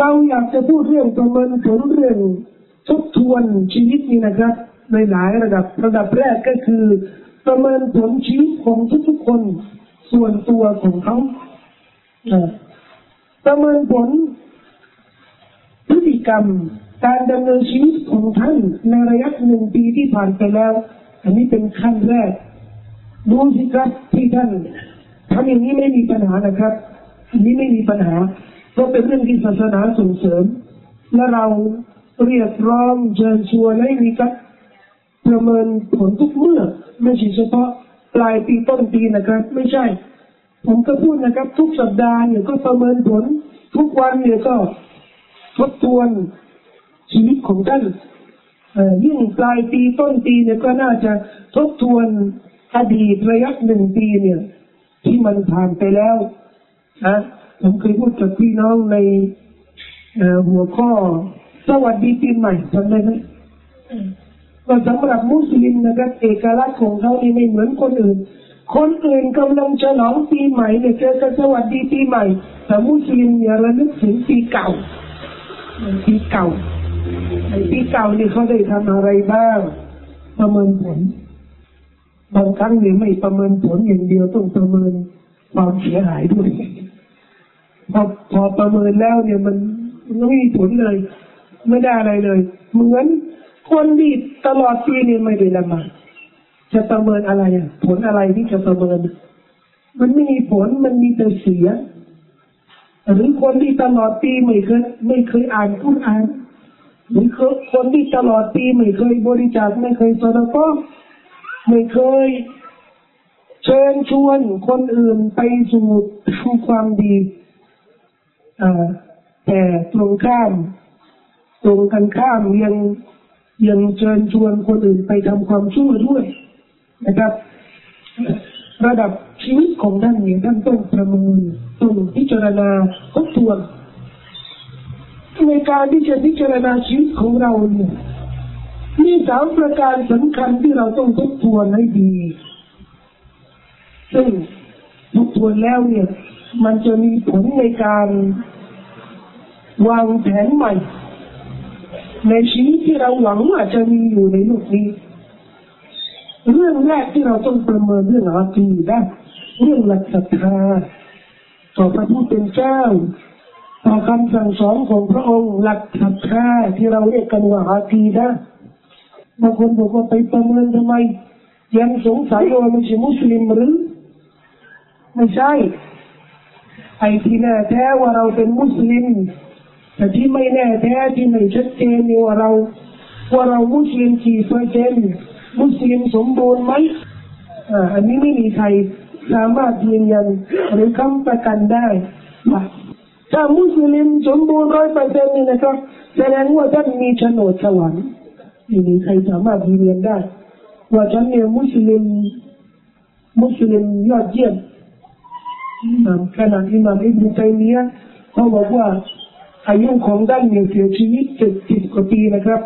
เราอยากจะพูดเรื่องประเมินผลเรื่องทบทวนชีวิตนี่นะครับ ในหลายระดับระดับแรกก็คือ ประเมินผลชีวิตของทุกๆคนส่วนตัวของเขาประเมินผลพฤติกรรมการดำเนินชีวิตของท่านในระยะหนึ่งปีที่ผ่านไปแล้ว อันนี้เป็นขั้นแรกดูสิครับที่ท่านทำอย่างนี้ไม่มีปัญหานะครับ อันนี้ไม่มีปัญหา เพราะเป็นเรื่องที่ศาสนาส่งเสริม และเราเรียกร้องเชิญชวนให้มีการประเมินผลทุกเมื่อ ไม่ใช่เฉพาะปลายปีต้นปีนะครับ ไม่ใช่ ผมก็พูดนะครับ ทุกสัปดาห์เนี่ยก็ประเมินผล ทุกวันเนี่ยก็ทบทวนชีวิตของท่านยิ่งปลายปีต้นปีเนี่ยก็น่าจะทบทวนอดีตระยะหนึ่งปีเนี่ย ที่มันผ่านไปแล้วนะ ผมเคยพูดกับพี่น้องในหัวข้อ สวัสดีปีใหม่จำได้ไหมก็สำหรับมุสลิมนะครับเอกลักษณ์ของเขานี่ไม่เหมือนคนอื่น คนอื่นกำลังฉลองปีใหม่เนี่ยเจอกันสวัสดีปีใหม่ แต่มุสลิมเนี่ยระลึกถึงปีเก่าปีเก่าปีเก่านี่เขาได้ทำอะไรบ้าง ประเมินผลบางครั้งเนี่ยไม่ประเมินผลอย่างเดียวต้องประเมินความเสียหายด้วย พอพอประเมินแล้วเนี่ยมันไม่มีผลเลย ไม่ได้อะไรเลย เหมือนคนที่ตลอดปีนี่ไม่ได้ละมาจะประเมินอะไรอะ ผลอะไรที่จะประเมิน มันไม่มีผลมันมีแต่เสีย หรือคนที่ตลอดปีไม่เคยไม่เคยอ่านคุอ่านหรือคนที่ตลอดปีไม่เคยบริจาคไม่เคยสนก็ไม่เคย เชิญชวนคนอื่นไปสู่ทำความดี แต่ตรงข้าม ตรงกันข้ามยังยังเชิญชวนคนอื่นไปทำความชั่วด้วยนะครับ ระดับชีวิตของท่านเนี่ยท่านต้องประเมินต้องพิจารณาทบทวนในการที่จะพิจารณาชีวิตของเราเนี่ยมีสามประการสำคัญที่เราต้องทบทวนให้ดี ซึ่งทบทวนแล้วเนี่ย มันจะมีผลในการวางแผนใหม่ ในชีวิตที่เราหวังว่าจะมีอยู่ในโลกนี้ เรื่องแรกที่เราต้องประเมินเรื่องอาคีได้เรื่องหลักศรัทธาต่อพระผู้เป็นเจ้าต่อคำสั่งสอนของพระองค์หลักศรัทธาที่เราเรียกกันว่าอาคีได้บางคนบอกว่าไปประเมินทำไม ยังสงสัยว่ามันใช่มุสลิมหรือ ไม่ใช่ ไอ้ที่แน่แท้ว่าเราเป็นมุสลิม แต่ที่ไม่แน่แท้ที่ไม่ชัดเจนนี่ว่าเราว่าเรามุสลิมกี่เปอร์เซ็นต์มุสลิมสมบูรณ์ไหมอ่าอันนี้ไม่มีใครสามารถยืนยันหรือคำประกันได้ถ้ามุสลิมสมบูรณ์ร้อยเปอร์เซ็นต์นี่นะครับแสดงว่าท่านมีโฉนดสวรรค์ไม่มีใครสามารถยืนยันได้ ว่าฉันเนี่ยมุสลิมมุสลิมยอดเยี่ยม ขนาดอิหม่ามอิบนุตัยมียะเขาบอกว่าอายุของท่านเนี่ยเสียชีวิตเจ็ดสิบกว่าปีนะครับ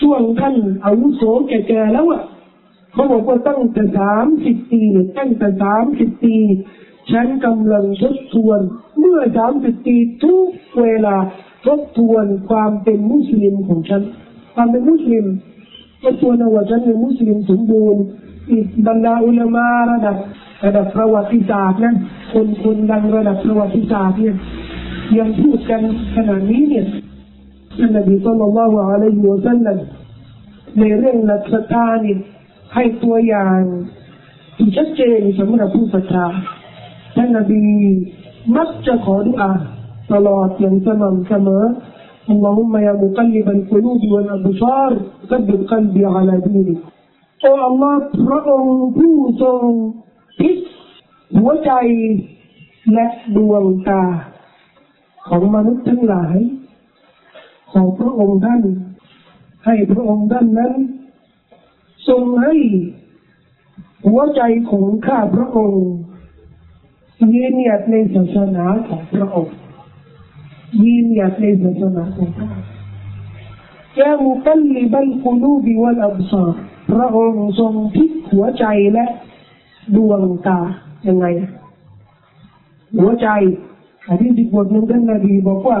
ช่วงท่านอาวุโสแก่ๆแล้วอะเขาบอกว่าตั้งแต่สามสิบปีเนี่ยตั้งแต่สามสิบปีฉันกำลังทบทวน เมื่อสามสิบปีทุกเวลาทบทวนความเป็นมุสลิมของฉัน ความเป็นมุสลิมทบทวนว่าฉันเป็นมุสลิมสมบูรณ์ อีกบรรดาอุลามาระดับระดับประวัติศาสตร์นะคนคนดังระดับประวัติศาสตร์เนี่ยยังพูดกันขนาดนี้เนี่ยท่านนบีสุลต่านละอะลัยฮิวะสัลลัมในเรื่องนักศรัทธานี่ให้ตัวอย่างที่ชัดเจนสำหรับผู้ศรัทธาท่านนบีมักจะขอดุอาตลอดอย่างสม่ำเสมอ اللهم يا مقلب القلوب والأبصار ثبت قلبي على دينك โอ้อัลลอฮ์พระองค์ผู้ทรงพิษหัวใจและดวงตา ของมนุษย์ทั้งหลาย ของพระองค์ท่าน ให้พระองค์ท่านนั้น ทรงให้หัวใจของข้าพระองค์ยืนหยัดในศาสนาของพระองค์ยืนหยัดในศาสนาของพระองค์ยามุกัลลิบัลกุลูบิวัลอับซาพ ระองค์ทรงพลิกหัวใจและดวงตายังไงหัวใจอันที่สิบบทหนึ่งท่านนบีบอกว่า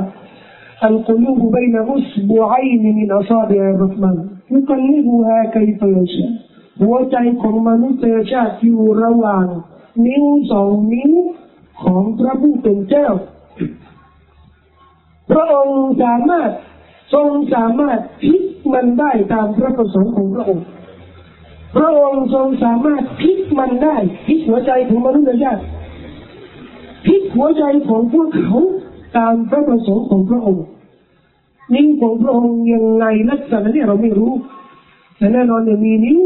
القلوب بين أصبعين من أصابع الرحمن يقلبها كيف يشاء หัวใจของมนุษยชาติอยู่ระหว่างนิ้วสองนิ้วของพระผู้เป็นเจ้า พระองค์สามารถทรงสามารถพลิกมันได้ตามพระประสงค์ของพระองค์ พระองค์ทรงสามารถพลิกมันได้พลิกหัวใจของมนุษยชาติพลิกหัวใจของพวกเขาตามพระประสงค์ของพระองค์นิ้วของพระองค์ยังไงลักษณะนี้เราไม่รู้ แต่แน่นอนเนี่ยมีนิ้ว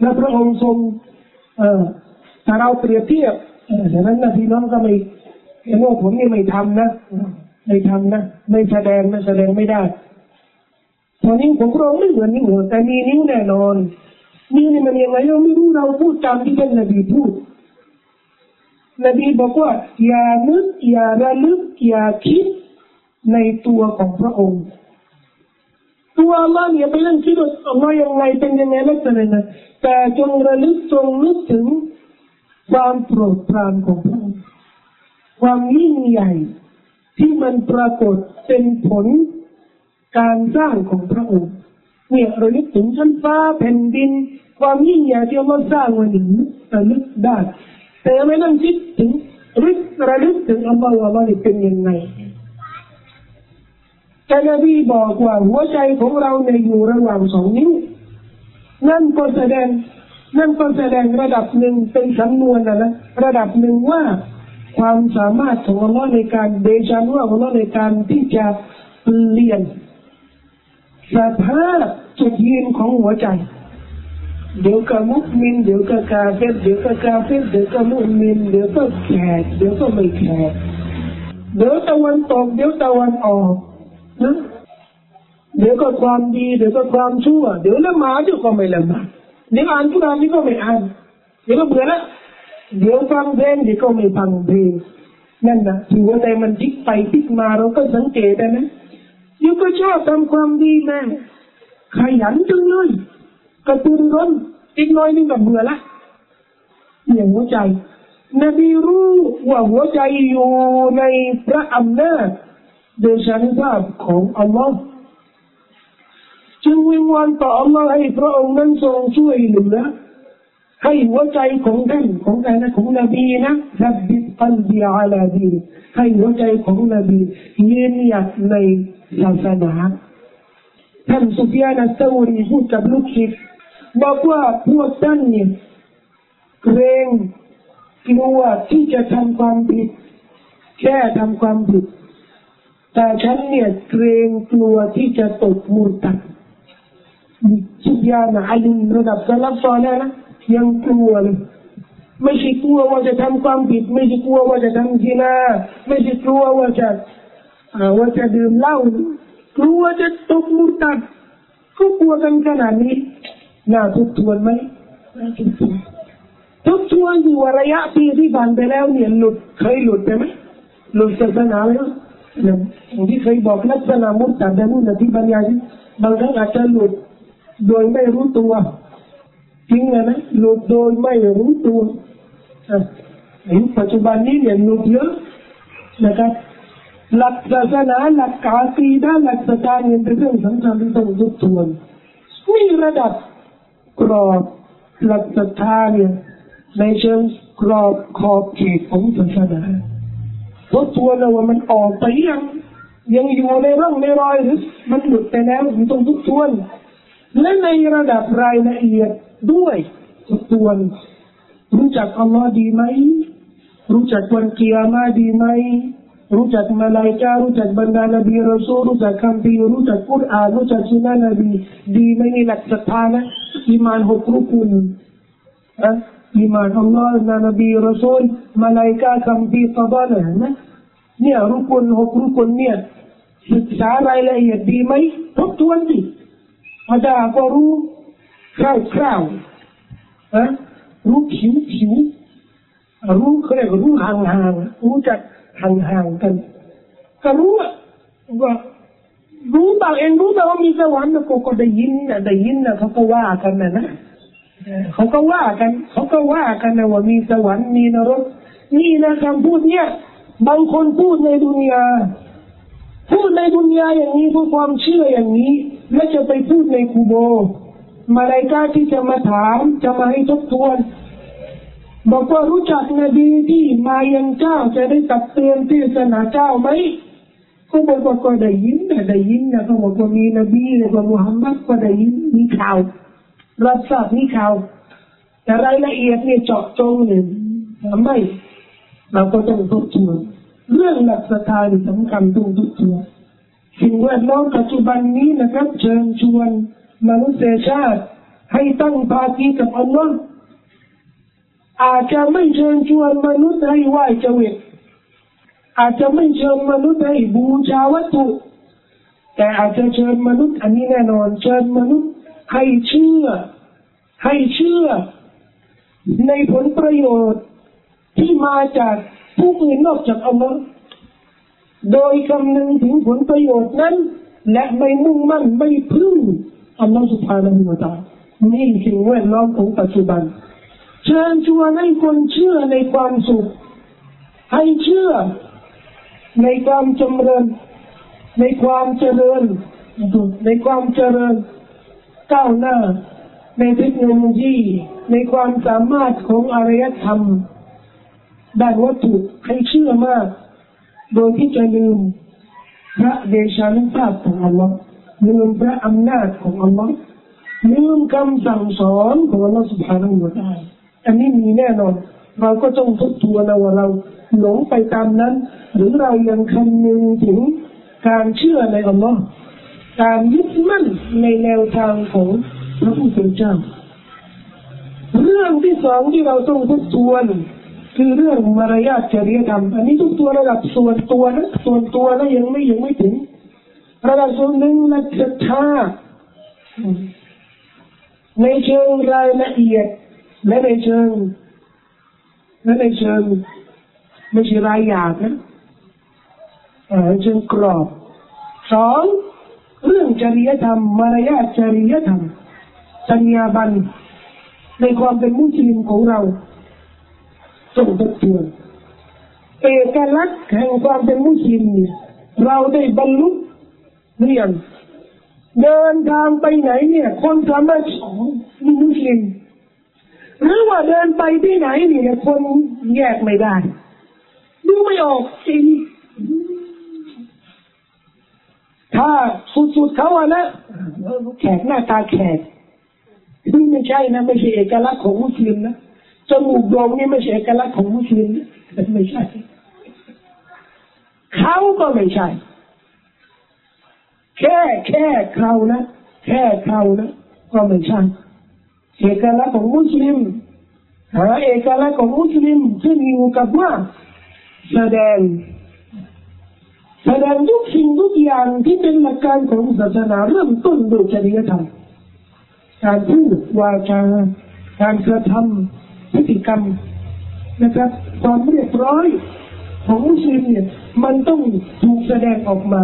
และพระองค์ทรงเอ่อถ้าเราเปรียบเทียบดังนั้นนะพี่น้องก็ไม่เห็นว่าผมนี่ไม่ทำนะไม่ทำนะไม่แสดงไม่แสดงไม่ได้ตอนนี้ผมเราไม่เหมือนนิ้วแต่มีนิ้วแน่นอน นิ้วนี่มันยังไงเราไม่รู้เราพูดตามที่ท่านนบีพูดนบีบอกว่าอย่านึกอย่าระลึกอย่าคิดในตัวของพระองค์ตัวอัลลอฮ์เนี่ยไปเล่นคิดว่าอัลลอฮ์ยังไงเป็นยังไงลักษณะนั้นแต่จงระลึกจงนึกถึงความโปรดปรานของพระองค์ความยิ่งใหญ่ที่มันปรากฏเป็นผลการสร้างของพระองค์ เนี่ยระลึกถึงชั้นฟ้าแผ่นดิน ความยิ่งใหญ่ที่อัลลอฮ์สร้างวันนี้ระลึกได้ แต่ไม่ต้องคิดถึงรึกระลึกถึงอัลลอฮ์ว่ามันเป็นยังไงแต่นบีบอกว่าหัวใจของเราในอยู่ระหว่างสองนิ้ว นั่นก็แสดง นั่นก็แสดงระดับหนึ่งเป็นสำนวนนะนะระดับหนึ่งว่าความสามารถของอัลลอฮ์ในการเดชานุของอัลลอฮ์ในการที่จะเปลี่ยน สภาพจุดยืนของหัวใจ เดี๋ยวก็มุสลิมเดี๋ยวก็กาเฟตเดี๋ยวก็กาเฟตเดี๋ยวก็มุสลิมเดี๋ยวก็แขกเดี๋ยวก็ไม่แขกเดี๋ยวตะวันตกเดี๋ยวตะวันออกนะเดี๋ยวก็ความดีเดี๋ยวก็ความชั่ว เดี๋ยวละหมาดเดี๋ยวก็ไม่ละหมาดเดี๋ยวอ่านกุรานนี่ก็ไม่อ่านเดี๋ยวก็เบื่อละเดี๋ยวฟังเพลงเดี๋ยวก็ไม่ฟังเพลงนั่นนะถือว่าใจมันจิกไปจิกมาเราก็สังเกตนะเดี๋ ยวก็ชอบทำความดีแม่ขยันจังเลยกระตือร้นอีกน้อยนึงก็เบื่อละอย่างหัวใจ นบีรู้ว่าหัวใจอยู่ในพระอำนาจโดยชานุภาพของอัลลอฮ์จึงวิงวอนต่ออัลลอฮ์ให้พระองค์นั้นทรงช่วยเหลือให้หัวใจของท่านของท่านของนบีนะรับบิด อัลบีอาลาดีให้หัวใจของนบียืนหยัดในศาสนาท่านสุฟยานัสตูรีพูดกับลูกศิษย์บอกว่าพวกท่านเนี่ยเกรงกลัวที่จะทำความผิดแค่ทำความผิด แต่ฉันเนี่ยเกรงกลัวที่จะตกมูตัดสุยานะอัลิมระดับสลับซอลนะยังกลัวเลย ไม่ใช่กลัวว่าจะทำความผิด ไม่ใช่กลัวว่าจะทำทีนาไม่ใช่กลัวว่าจะว่าจะดื่มเหล้ากลัวจะตกมุตัดก็กลัวกันขนาดนี้น่าทุกทวนไหมทุกทวนทุกทวนอยู่ระยะปีที่ผ่านไปแล้วเนี่ยหลุดเคยหลุดไปไหมหลุดศาสนาไหมอย่างที่เคยบอกลักษณะมุตตัดนู่นที่บรรยายบางครั้งอาจจะหลุดโดยไม่รู้ตัวจริงนะนะหลุดโดยไม่รู้ตัว ในปัจจุบันนี้เนี่ยหลุดเยอะนะครับหลักศาสนาหลักกาตีด้านหลักศรัทธาเนี่ยเป็นเรื่องสำคัญที่ต้องทุกทวนนี่ระดับกรอบหลักศรัทธาเนี่ยในเชิงกรอบขอบเขตของศาสนาทบทวนว่ามันออกไปยังยังอยู่ในร่องในรอยหรือมันหลุดไปแล้วมันต้องทุกทวนและในระดับรายละเอียดด้วยทุกทวน รู้จักอัลลอฮ์ดีไหม รู้จักวันกียร์มาดีไหม รู้จักมาลายการู้จักบรรดานบีรอซูรู้จักคำพีรู้จักกุรอานรู้จักสุนานะบีดีไหมนี่หลักศรัทธานะอิมานหกรุกุลอะอิมานอัลลอฮ์นบีรอซูลมาลายกาคำพีฟะดานะนะเนี่ยรุกุลหกรุกุลเนี่ยศึกษารายละเอียดดีไหมทบทวนดิอาจารย์ก็รู้คร่าวคร่าวอะ รู้ผิวผิวรู้เขาเรียกรู้ห่างห่างรู้จักห่างห่างกัน ก็รู้ว่ารู้บางเองรู้แต่ว่ามีสวรรค์นะก็ได้ยินนะได้ยินนะเขาก็ว่ากันนะนะเขาก็ว่ากัน เขาก็ว่ากันนะว่ามีสวรรค์มีนรกนี่นะคำพูดเนี่ยบางคนพูดในดุนยาพูดในดุนยาอย่างนี้พูดความเชื่ออย่างนี้ และจะไปพูดในคูโบ มาลายกาที่จะมาถามจะมาให้ทบทวนบอกว่ารู้จักนบีที่มายังเจ้าจะได้ตักเตือนเทศาสนาเจ้าไหมเขาบอกว่าก็ได้ยินนะได้ยินนะเขาบอกว่ามีนบีเลยว่ามุฮัมมัดก็ได้ยินมีข่าวรับทราบมีข่าวแต่รายละเอียดเนี่ยเจาะจงเนี่ยทำไมเราก็ต้องทบทวนเรื่องหลักศรัทธาสำคัญต้องทบทวนสิ่งแวดล้อมปัจจุบันนี้นะครับเชิญชวน มนุษยชาติ ให้ตั้งภาคีกับอัลลอฮ์อาจจะไม่เชิญชวนมนุษย์ให้ไหว้เจวิตอาจจะไม่เชิญมนุษย์ให้บูชาวัตถุ แต่อาจจะเชิญมนุษย์อันนี้แน่นอน เชิญมนุษย์ให้เชื่อ ให้เชื่อ ในผลประโยชน์ที่มาจากผู้อื่นนอกจากอัลลอฮ์โดยคำนึงถึงผลประโยชน์นั้น และไม่มุ่งมั่นไม่พึ่ง อัลลอฮ์สุภาณหัวตานี่สิ่งแวดล้อมของปัจจุบัน เชิญชวนให้คนเชื่อในความสุข ให้เชื่อในความจำเริญ ในความเจริญ ในความเจริญ ก้าวหน้า ในเทคโนโลยี ในความสามารถของอารยธรรมด้านวัตถุให้เชื่อมาก โดยที่จะลืมพระเดชานุภาพของอัลลอฮ์ ลืมพระอำนาจของอัลลอฮ์ลืมคำสั่งสอนของอัลลอฮ์สุบฮานาอวะตาอันนี้มีแน่นอน เราก็ต้องทบทวนว่าเราหลงไปตามนั้น หรือเรายังคำนึงถึงการเชื่อในอัลลอฮ์การยึดมั่นในแนวทางของพระผู้เป็นเจ้า เรื่องที่สองที่เราต้องทบทวน คือเรื่องมารยาทจริยธรรม อันนี้ทุกตัวระดับส่วนตัวนะส่วนตัวนะยังไม่ยังไม่ถึง ระดับส่วนหนึ่งนะศรัทธาในเชิงรายละเอียด และในเชิงและในเชิงไม่ใช่รายหยาบนะในเชิงกรอบสองเรื่องจริยธรรม มารยาทจริยธรรมจรรยาบรรณในความเป็นมุสลิมของเราต้องทบทวนเอกลักษณ์แห่งความเป็นมุสลิมเราได้บรรลุ เรียนเดินทางไปไหนเนี่ย คนสามารถอ๋อมีมุสลิมหรือว่าเดินไปที่ไหนเนี่ยคนแยกไม่ได้ดูไม่ออกจริงถ้าสุดๆเขาอะนะแขกหน้าตาแขกนี่ไม่ใช่นะไม่ใช่เอกลักษณ์ของมุสลิมนะจมูกโด่งนี่ไม่ใช่เอกลักษณ์ของมุสลิมไม่ใช่เขาก็ไม่ใช่ แค่แค่เขานะแค่เขานะก็ไม่ใช่เอกลักษณ์ของมุสลิมหาเอกลักษณ์ของมุสลิมขึ้นอยู่กับว่าแสดงแสดงทุกสิ่งทุกอย่างที่เป็นหลักการของศาสนาเริ่มต้นโดยจริยธรรมการพูดวาจาการกระทำพฤติกรรมนะครับ ความเรียบร้อยของมุสลิมเนี่ยมันต้องถูกแสดงออกมา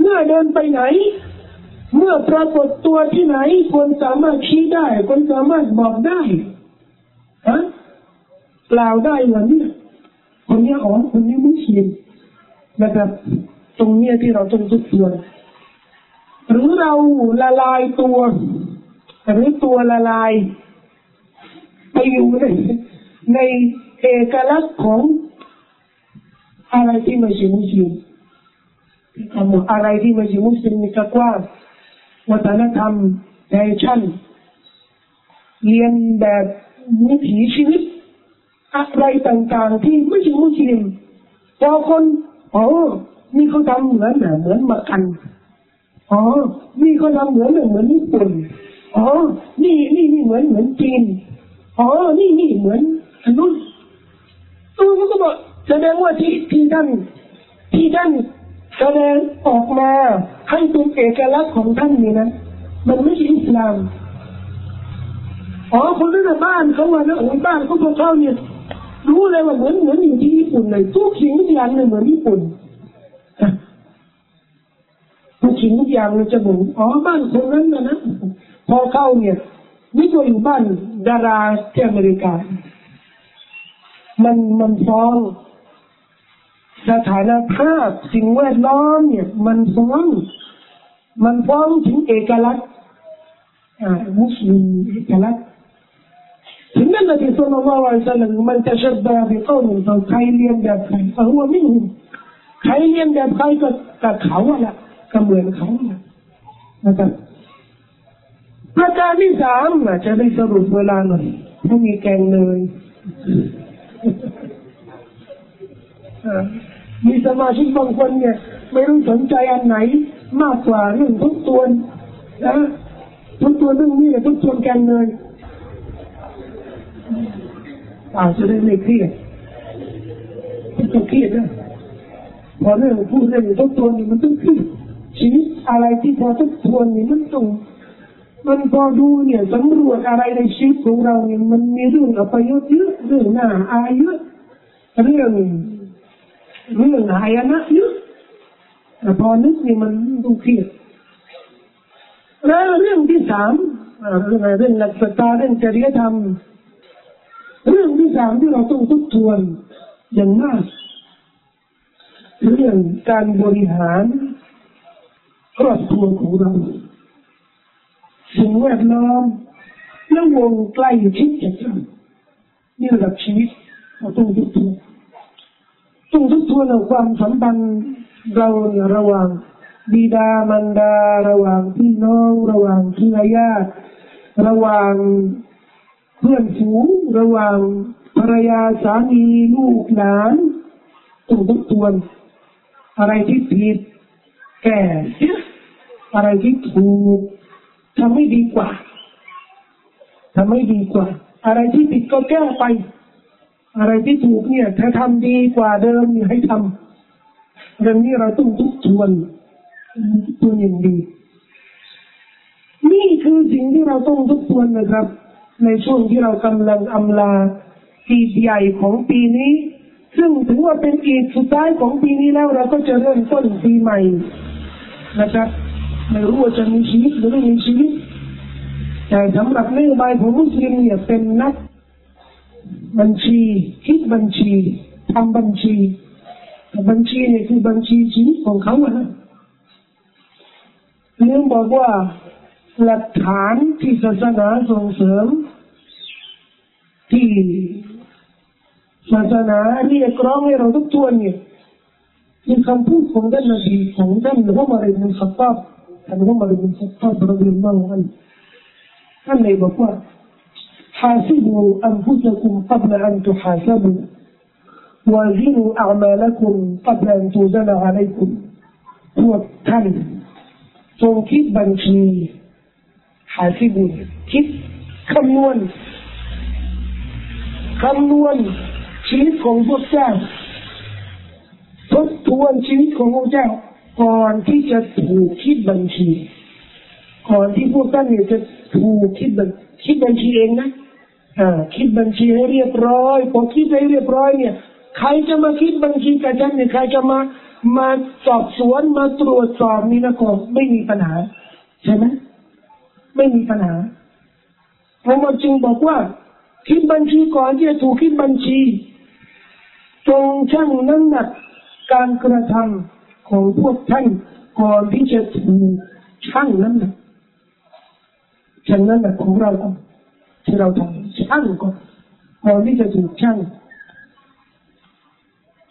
เมื่อเดินไปไหน เมื่อปรากฏตัวที่ไหน คนสามารถชี้ได้ คนสามารถบอกได้ฮะกล่าวได้ว่านี่ยคนนี้อ๋อคนนี้มุสลิมนะครับ ตรงเนี้ยที่เราต้องทุกตัวหรือเราละลายตัว หรือตัวละลาย ไปอยู่ในในเอกลักษณ์ของอะไรที่ไม่ใช่มุสลิมคำว่า อะไรที่ไม่ใช่มุสลิมนี่ก็กว้างวัฒนธรรมแฟชั่นเรียนแบบวิถีชีวิตอะไรต่างๆ ที่ไม่ใช่มุสลิมพอคนอ๋อนี่เขาทำเหมือนเหมือนมากันอ๋อนี่เขาทำเหมือนเหมือนญี่ปุ่นอ๋อนี่นี่นี่เหมือนเหมือนจีนอ๋อนี่นี่เหมือนอันนู้นตัวก็บอกแสดงว่าที่ที่ท่านที่ท่าน แสดงออกมาให้เป็นเอกลักษณ์ของท่านนี่นะมันไม่ใช่อิสลามอ๋อคนนั้นบ้านเขาว่านะโอ้บ้านเขาพวกเขาเนี่ยรู้เลยว่าเหมือนเหมือนอยู่ที่ญี่ปุ่นเลยทุกสิ่งทุกอย่างเลยเหมือนญี่ปุ่นทุกสิ่งทุกอย่างเลยจะบอกอ๋อบ้านคนนั้นนะนะพอเข้าเนี่ยนี่ก็อยู่บ้านดาราที่อเมริกามันมันฟ้อง สถานภาพสิ่งแวดล้อมเนี่ย มันฟ้องมันฟ้องถึงเอกลักษณ์มุสลิมเอกลักษณ์ถึงนั้นนบีสุลต่านละอัลสลัมมันจะชับบะบิกอมเขาใครเรียนแบบใครเขาว่าไม่รู้ใครเรียนแบบใครก็กับเขาอะละก็เหมือนเขานะครับประการที่สามจะได้สรุปเวลาหน่อยถ้ามีแกงเลย มีสมาชิกบางคนเนี่ย ไม่รู้สนใจอันไหนมากกว่าเรื่องทุกตัวนะทุกตัวเรื่องนี้ทุกตัวแกงเลยอาจจะได้ไม่เครียดไม่ต้องเครียดนะพอเรื่องพูดเรื่องทุกตัวนี่มันต้องเครียดชีวิตอะไรที่พอทุกตัวนี่มันต้องมันพอดูเนี่ยสำรวจอะไรในชีวิตของเราเนี่ยมันมีเรื่องอัปยศเยอะเรื่องหน้าอายเยอะเรื่อง เรื่องหายนะเยอะแต่พอนึกนี่มันต้องเครียดแล้วเรื่องที่สามเรื่องอะไรเรื่องหลักสตาเรื่องจริยธรรม เรื่องที่สามที่เราต้องทบทวนอย่างมากเรื่องการบริหารครอบครัวของเราสิ่งแวดล้อมและวงใกล้ชิดกับเรานี่ระดับชีวิตเราต้องทบทวน ต้องทบทวนความสัมพันธ์เราระหว่างบิดามารดา ระหว่างพี่น้อง ระหว่างเครือญาติระหว่างเพื่อนฝูงระหว่างภรรยาสามีลูกหลานต้องทบทวน อะไรที่ผิดแก่อะไรที่ถูกทำให้ดีกว่าทำให้ดีกว่า อะไรที่ผิดก็แก้ไป อะไรที่ถูกเนี่ย ถ้าทำดีกว่าเดิมให้ทำเรื่องนี้เราต้องทุกทวนตัวอย่างดี นี่คือสิ่งที่เราต้องทุกทวนนะครับ ในช่วงที่เรากำลังอำลาปีใหญ่ของปีนี้ ซึ่งถือว่าเป็นอีกสุดท้ายของปีนี้แล้วเราก็จะเริ่มต้นปีใหม่นะครับไม่รู้ว่าจะมีชีวิตหรือไม่มีชีวิตแต่สำหรับนโยบายของมุสลิมเนี่ยเป็นนัก บัญชี คิดบัญชีทำบัญชีบัญชีเนี่ยคือบัญชีชีวิตของเขาอะนะเรื่องบอกว่าหลักฐานที่ศาสนาส่งเสริม ที่ศาสนาเรียกร้องให้เราทุกตัวเนี่ยมีคำพูดของท่านนบีของท่านหลวงมาริบุนขับตอบท่านหลวงมาริบุนขับตอบรบิลลอฮุอันท่านเลยบอกว่า حاسبوا أنفسكم قبل أن تحاسبوا وزنوا أعمالكم قبل أن توزن عليكم พวกท่านจงคิดบัญชีหาสิบุญคิดคำนวณคำนวณชีวิตของพวกเจ้าทบทวนชีวิตของพวกเจ้าก่อนที่จะถูกคิดบัญชีก่อนที่พวกท่านเนี่ยจะถูกคิดบัญคิดบัญชีเองนะอ่า คิดบัญชีให้เรียบร้อยพอคิดให้เรียบร้อยเนี่ย ใครจะมาคิดบัญชีกับฉันเนี่ยใครจะมามาสอบสวนมาตรวจสอบนี่นะก็ไม่มีปัญหา ใช่ไหมไม่มีปัญหาพระมาจึงบอกว่า คิดบัญชีก่อนที่จะถูกคิดบัญชีจงชั่งน้ำหนักการกระทำของพวกท่านก่อนที่จะถูกชั่งน้ำหนักชั่งน้ำหนักของเรา ที่เราทำชั่งก่อนก่อนที่จะถูกชั่ง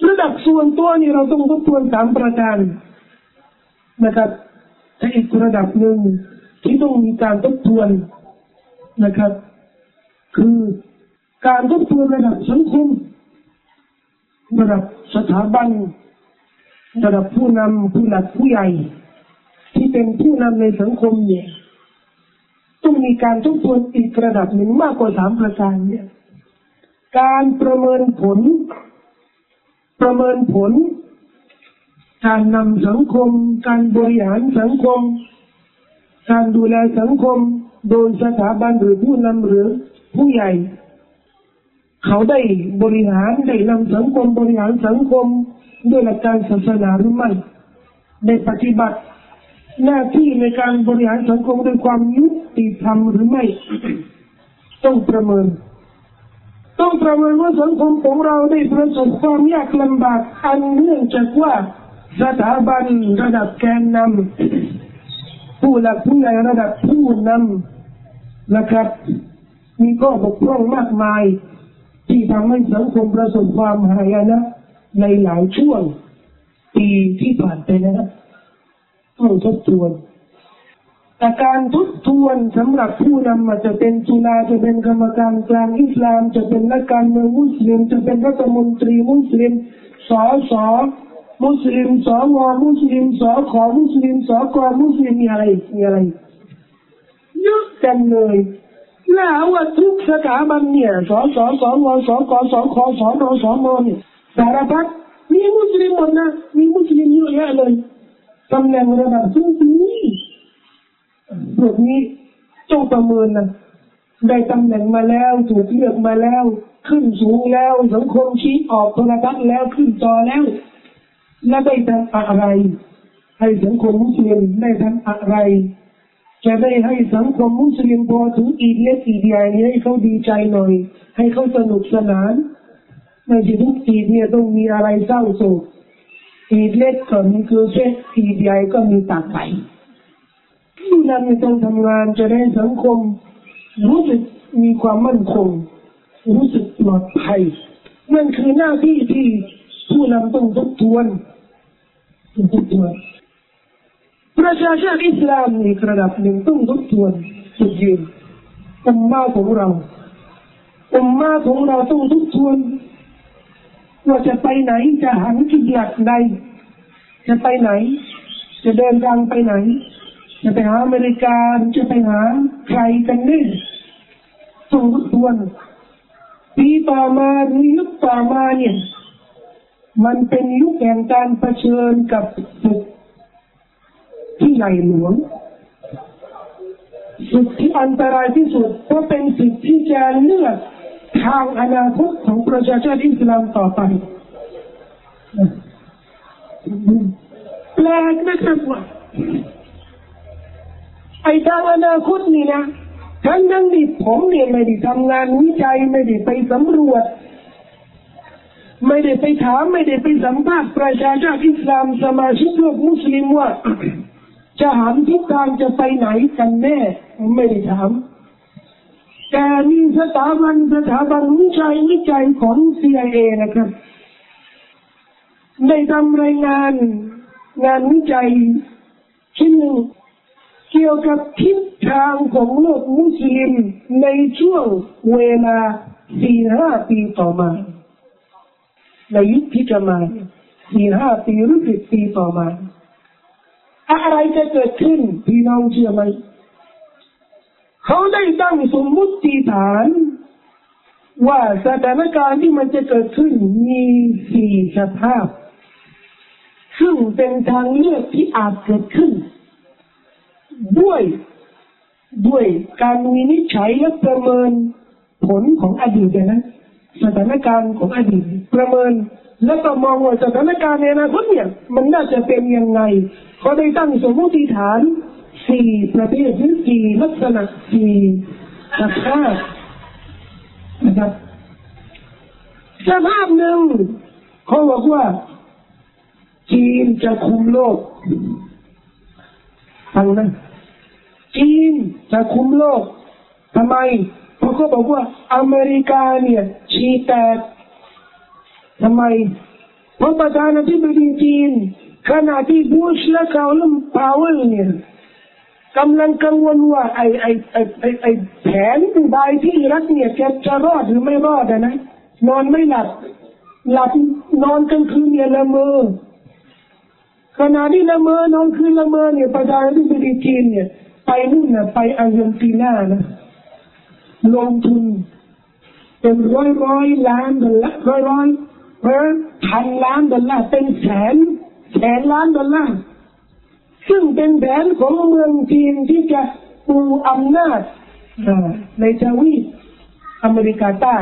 ระดับส่วนตัวนี่เราต้องทบทวนสามประการนะครับแต่อีกระดับหนึ่งที่ต้องมีการทบทวนนะครับ คือการทบทวนระดับสังคมระดับสถาบันระดับผู้นำผู้หลักผู้ใหญ่ ที่เป็นผู้นำในสังคมเนี่ย ต้องมีการทบทวนอีกระดับหนึ่งมากกว่าสามประการเนี่ย การประเมินผล ประเมินผล การนำสังคม การบริหารสังคม การดูแลสังคม โดยสถาบันหรือผู้นำหรือผู้ใหญ่ เขาได้บริหารได้นำสังคมบริหารสังคม ด้วยหลักการศาสนาหรือไม่ได้ปฏิบัติ หน้าที่ในการบริหารสังคมด้วยความยุติธรรมหรือไม่ ต้องประเมิน ต้องประเมินว่าสังคมของเราได้ประสบความยากลำบากอันเนื่องจากว่าสถาบันระดับแกนนำผู้หลักผู้ใหญ่ระดับผู้นำนะครับ มีข้อบกพร่องมากมาย ที่ทำให้สังคมประสบความหายนะในหลายช่วงปีที่ผ่านไปนะครับ ต้องทบทวน แต่การทบทวนสำหรับผู้นำจะเป็นจุฬาจะเป็นกรรมการกลางอิสลาม จะเป็นนักการเมืองมุสลิม จะเป็นรัฐมนตรีมุสลิมสอสอมุสลิมสวมุสลิมสขอมุสลิมสกมุสลิมมีอะไรมีอะไรเยอะกันเลยแล้วว่าทุกสถาบันเนี่ยสสสวสกสขสนสมเนี่ยสารพัดมีมุสลิมหมดนะมีมุสลิมเยอะแยะเลย ตำแหน่งระดับสูงพวกนี้จงประเมินนะได้ตำแหน่งมาแล้วถูกเลือกมาแล้ว ขึ้นสูงแล้วสังคมชี้ออกโทรทัศน์แล้วขึ้นจอแล้ว แล้วได้ทำอะไร ให้สังคมมุสลิมได้ทำอะไร จะได้ให้สังคมมุสลิมพอถึงอีกเล็กอีกใหญ่ให้เขาดีใจหน่อย ให้เขาสนุกสนานไม่ใช่ทุกอีเนี่ยต้องมีอะไรเศร้าโศก อีกเล็กก็มีคือเช็คอีกใหญ่ก็มีตากไปผู้นำต้องทำงานจะได้สังคม รู้สึกมีความมั่นคง รู้สึกปลอดภัยนั่นคือหน้าที่ที่ผู้นำต้องทบทวนต้องทบทวนประชาชาติอิสลามในระดับหนึ่งต้องทบทวนจุดยืนอุมมาของเราอุมมาของเราต้องทบทวน ว่าจะไปไหนจะหันจุดหลักใด จะไปไหน จะเดินทางไปไหน จะไปหาอเมริกาจะไปหาใครกันนี่ต้องทวนปีต่อมาหรือยุคต่อมาเนี่ย มันเป็นยุคแห่งการเผชิญกับศึกที่ใหญ่หลวงศึกที่อันตรายที่สุดเพราะเป็นศึกที่จะเลือก ทางอนาคตของประชาชาติอิสลามต่อไปแปลกนะครับว่าไอ้ทางอนาคตนี่นะทั้งนั้นที่ผมเนี่ยไม่ได้ทำงานวิจัยไม่ได้ไปสำรวจ ไม่ได้ไปถามไม่ได้ไปสัมภาษณ์ประชาชาติอิสลามสมาชิกโลกมุสลิมว่าจะหันทิศทางจะไปไหนกันแน่ ไม่ได้ถาม แต่มีสถาบันสถาบันวิจัยวิจัยของ CIA นะครับ ได้ทำรายงานงานวิจัยชิ้นหนึ่งเกี่ยวกับทิศทางของโลกมุสลิมในช่วงเวลาสี่ห้าปีต่อมาในยุคที่จะมาสี่ห้าปีหรือสิบปีต่อมา อะไรจะเกิดขึ้นพี่น้องเชื่อไหม เขาได้ตั้งสมมุติฐาน ว่าสถานการณ์ที่มันจะเกิดขึ้นมีสี่สภาพ ซึ่งเป็นทางเลือกที่อาจเกิดขึ้น ด้วยด้วยการวินิจฉัยและประเมินผลของอดีตนะสถานการณ์ของอดีตประเมิน แล้วก็มองว่าสถานการณ์ในอนาคตเนี่ย มันน่าจะเป็นยังไงเขาได้ตั้งสมมติฐาน สี่ประเภทหรือสี่ลักษณะสี่สภาพนะครับสภาพหนึ่งเขาบอกว่า จีนจะคุมโลกฟังนะจีนจะคุมโลกทำไมเพราะเขาบอกว่า อเมริกาเนี่ยชีแตกทำไมเพราะประธานาธิบดีจีนขณะที่บูชและเขาลมพาวเวลเนี่ย กำลังกังวลว่าไอ้ไอ้ไอ้ไอไอแผนใบที่รักเนี่ยจะจะรอดหรือไม่รอดนะนอนไม่หลับ หลับนอนกลางคืนเนี่ยละเมอขณะที่ละเมอนอนคืนละเมอเนี่ยประธานาธิบดีจีนเนี่ย ไปนู่นนะไปอาร์เจนตินานะลงทุนเป็นร้อยร้อยล้านดอลลาร์ร้อยร้อยเพราะพันล้านดอลลาร์เป็นแสนแสนล้านดอลลาร์ ซึ่งเป็นแผนของเมืองจีนที่จะปูอำนาจในทวีปอเมริกาใต้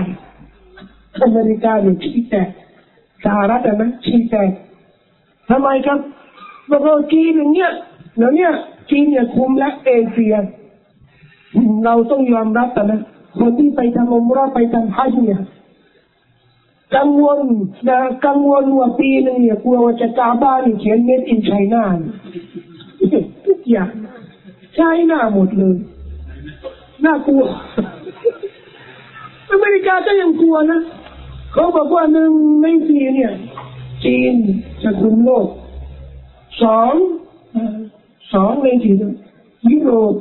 อเมริกาเนี่ยชี้แตกสหรัฐนะชี้แตกทำไมครับบอกว่าจีนอย่างเงี้ยแล้วเนี่ยจีนเนี่ยคุมและเอเชีย เราต้องยอมรับแต่นะคนที่ไปทำอุมรอไปทำฮัจเนี่ยกังวลนะกังวลว่าปีหนึ่งเนี่ยกลัวว่าจะกาบ้านเขียนเม็ดอินไชน่า อย่าง ใช้หน้าหมดเลยน่ากลัวอเมริกาก็ยังกลัวนะเขาบอกว่าหนึ่งในสี่เนี่ย จีนจะคุมโลกสองสองในสี่ยุโรป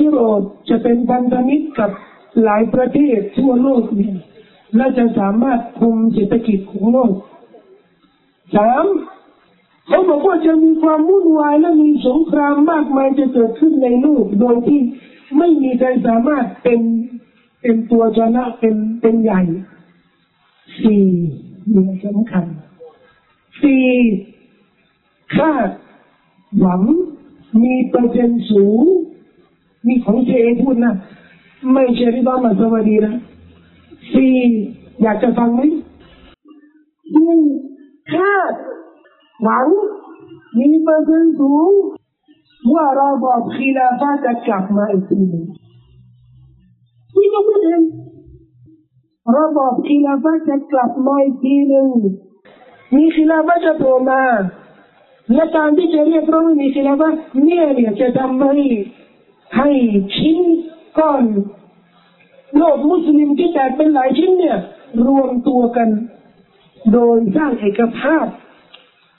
ยุโรปจะเป็นพันธมิตรกับหลายประเทศทั่วโลกเนี่ยและจะสามารถคุมเศรษฐกิจของโลกสาม เขาบอกว่าจะมีความวุ่นวายและมีสงครามมากมายจะเกิดขึ้นในโลกโดยที่ไม่มีใครสามารถเป็นเป็นตัวชนะเป็นเป็นใหญ่สี่เรื่องสำคัญสี่คาดหวังมีเปอร์เซ็นต์สูงมีของเจพูดนะ ไม่ใช่ที่บ้านมาสวัสดีนะสี่อยากจะฟังไหมหนึ่งคาด หวังมีเปอร์เซ็นต์สูงว่าระบอบคีลาฟาจะกลับมาอีกทีหนึ่งนี่ก็พูดเองระบอบคีลาฟาจะกลับมาอีกทีหนึ่งมีคีลาฟาจะโผล่มาและการที่จะเรียกร้องมีคีลาฟาเนี่ยเนี่ยจะทำให้ให้ชิ้นก้อนโลกมุสลิมที่แตกเป็นหลายชิ้นเนี่ย รวมตัวกัน โดยสร้างเอกภาพ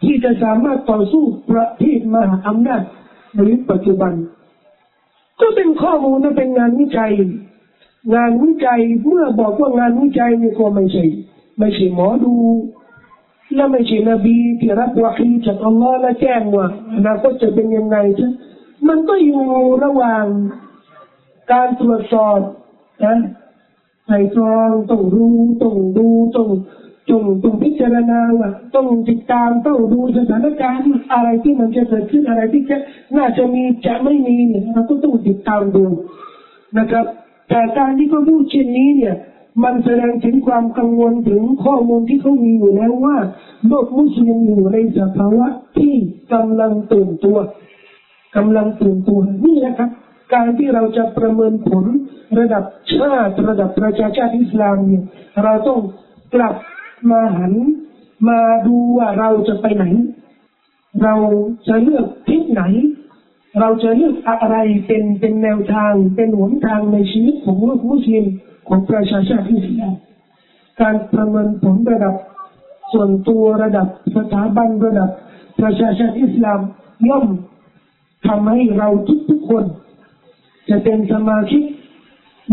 ที่จะสามารถต่อสู้ประเทศมหาอำนาจในยุคปัจจุบัน ก็เป็นข้อมูลและเป็นงานวิจัย งานวิจัยเมื่อบอกว่างานวิจัยนี่ก็ไม่ใช่ไม่ใช่หมอดู และไม่ใช่นบีที่รับวาฮีจากอัลลอฮ์และแจ้งว่าอนาคตจะเป็นยังไงใช่มันก็อยู่ระหว่างการตรวจสอบนะไต่ตรองต้องรู้ต้องดูต้อง ต้องต้องพิจารณาว่าต้องติดตามต้องดูสถานการณ์อะไรที่มันจะเกิดขึ้นอะไรที่จะน่าจะมีจะไม่มีเนี่ยเราก็ต้องติดตามดูนะครับ แต่การที่เขาพูดเช่นนี้เนี่ย มันแสดงถึงความกังวลถึงข้อมูลที่เขามีอยู่แล้วว่าโลกมุสลิมอยู่ในสภาวะที่กำลังตื่นตัวกำลังตื่นตัวนี่นะครับ การที่เราจะประเมินผลระดับชาติระดับประชาชาติอิสลามเนี่ยเราต้องกลับ มาหันมาดูว่าเราจะไปไหน เราจะเลือกทิศไหน เราจะเลือกอะไรเป็นเป็นแนวทางเป็นหนทางในชีวิตของลูกมุสลิมของประชาชาติอิสลามการประเมินผลระดับ ส่วนตัวระดับสถาบันระดับ ประชาชาติอิสลามย่อมทำให้เราทุกๆคน จะเป็นสมาชิก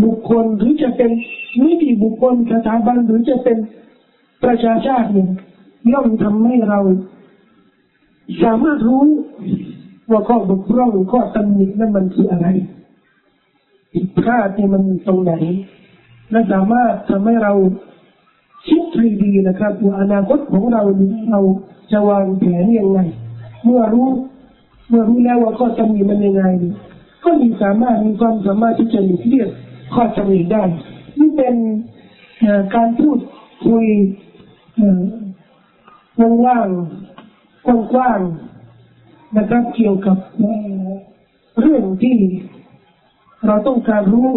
บุคคลหรือจะเป็นนิติบุคคลสถาบันหรือจะเป็น ประชาชาติเนี่ยย่อมทำให้เรา สามารถรู้ว่าข้อบกพร่องข้อตำหนินั้นมันคืออะไรผิดพลาดเนี่ยมันตรงไหนและสามารถทำให้เราคิดให้ดีนะครับว่าอนาคตของเราเราจะวางแผนยังไง เมื่อรู้ เมื่อรู้แล้วว่าข้อตำหนิมันยังไง ก็มีสามารถมีความสามารถที่จะหลีกเลี่ยงข้อตำหนิได้นี่เป็นการพูดคุย ว่างๆกว้างๆนะครับเกี่ยวกับเรื่องที่เราต้องการรู้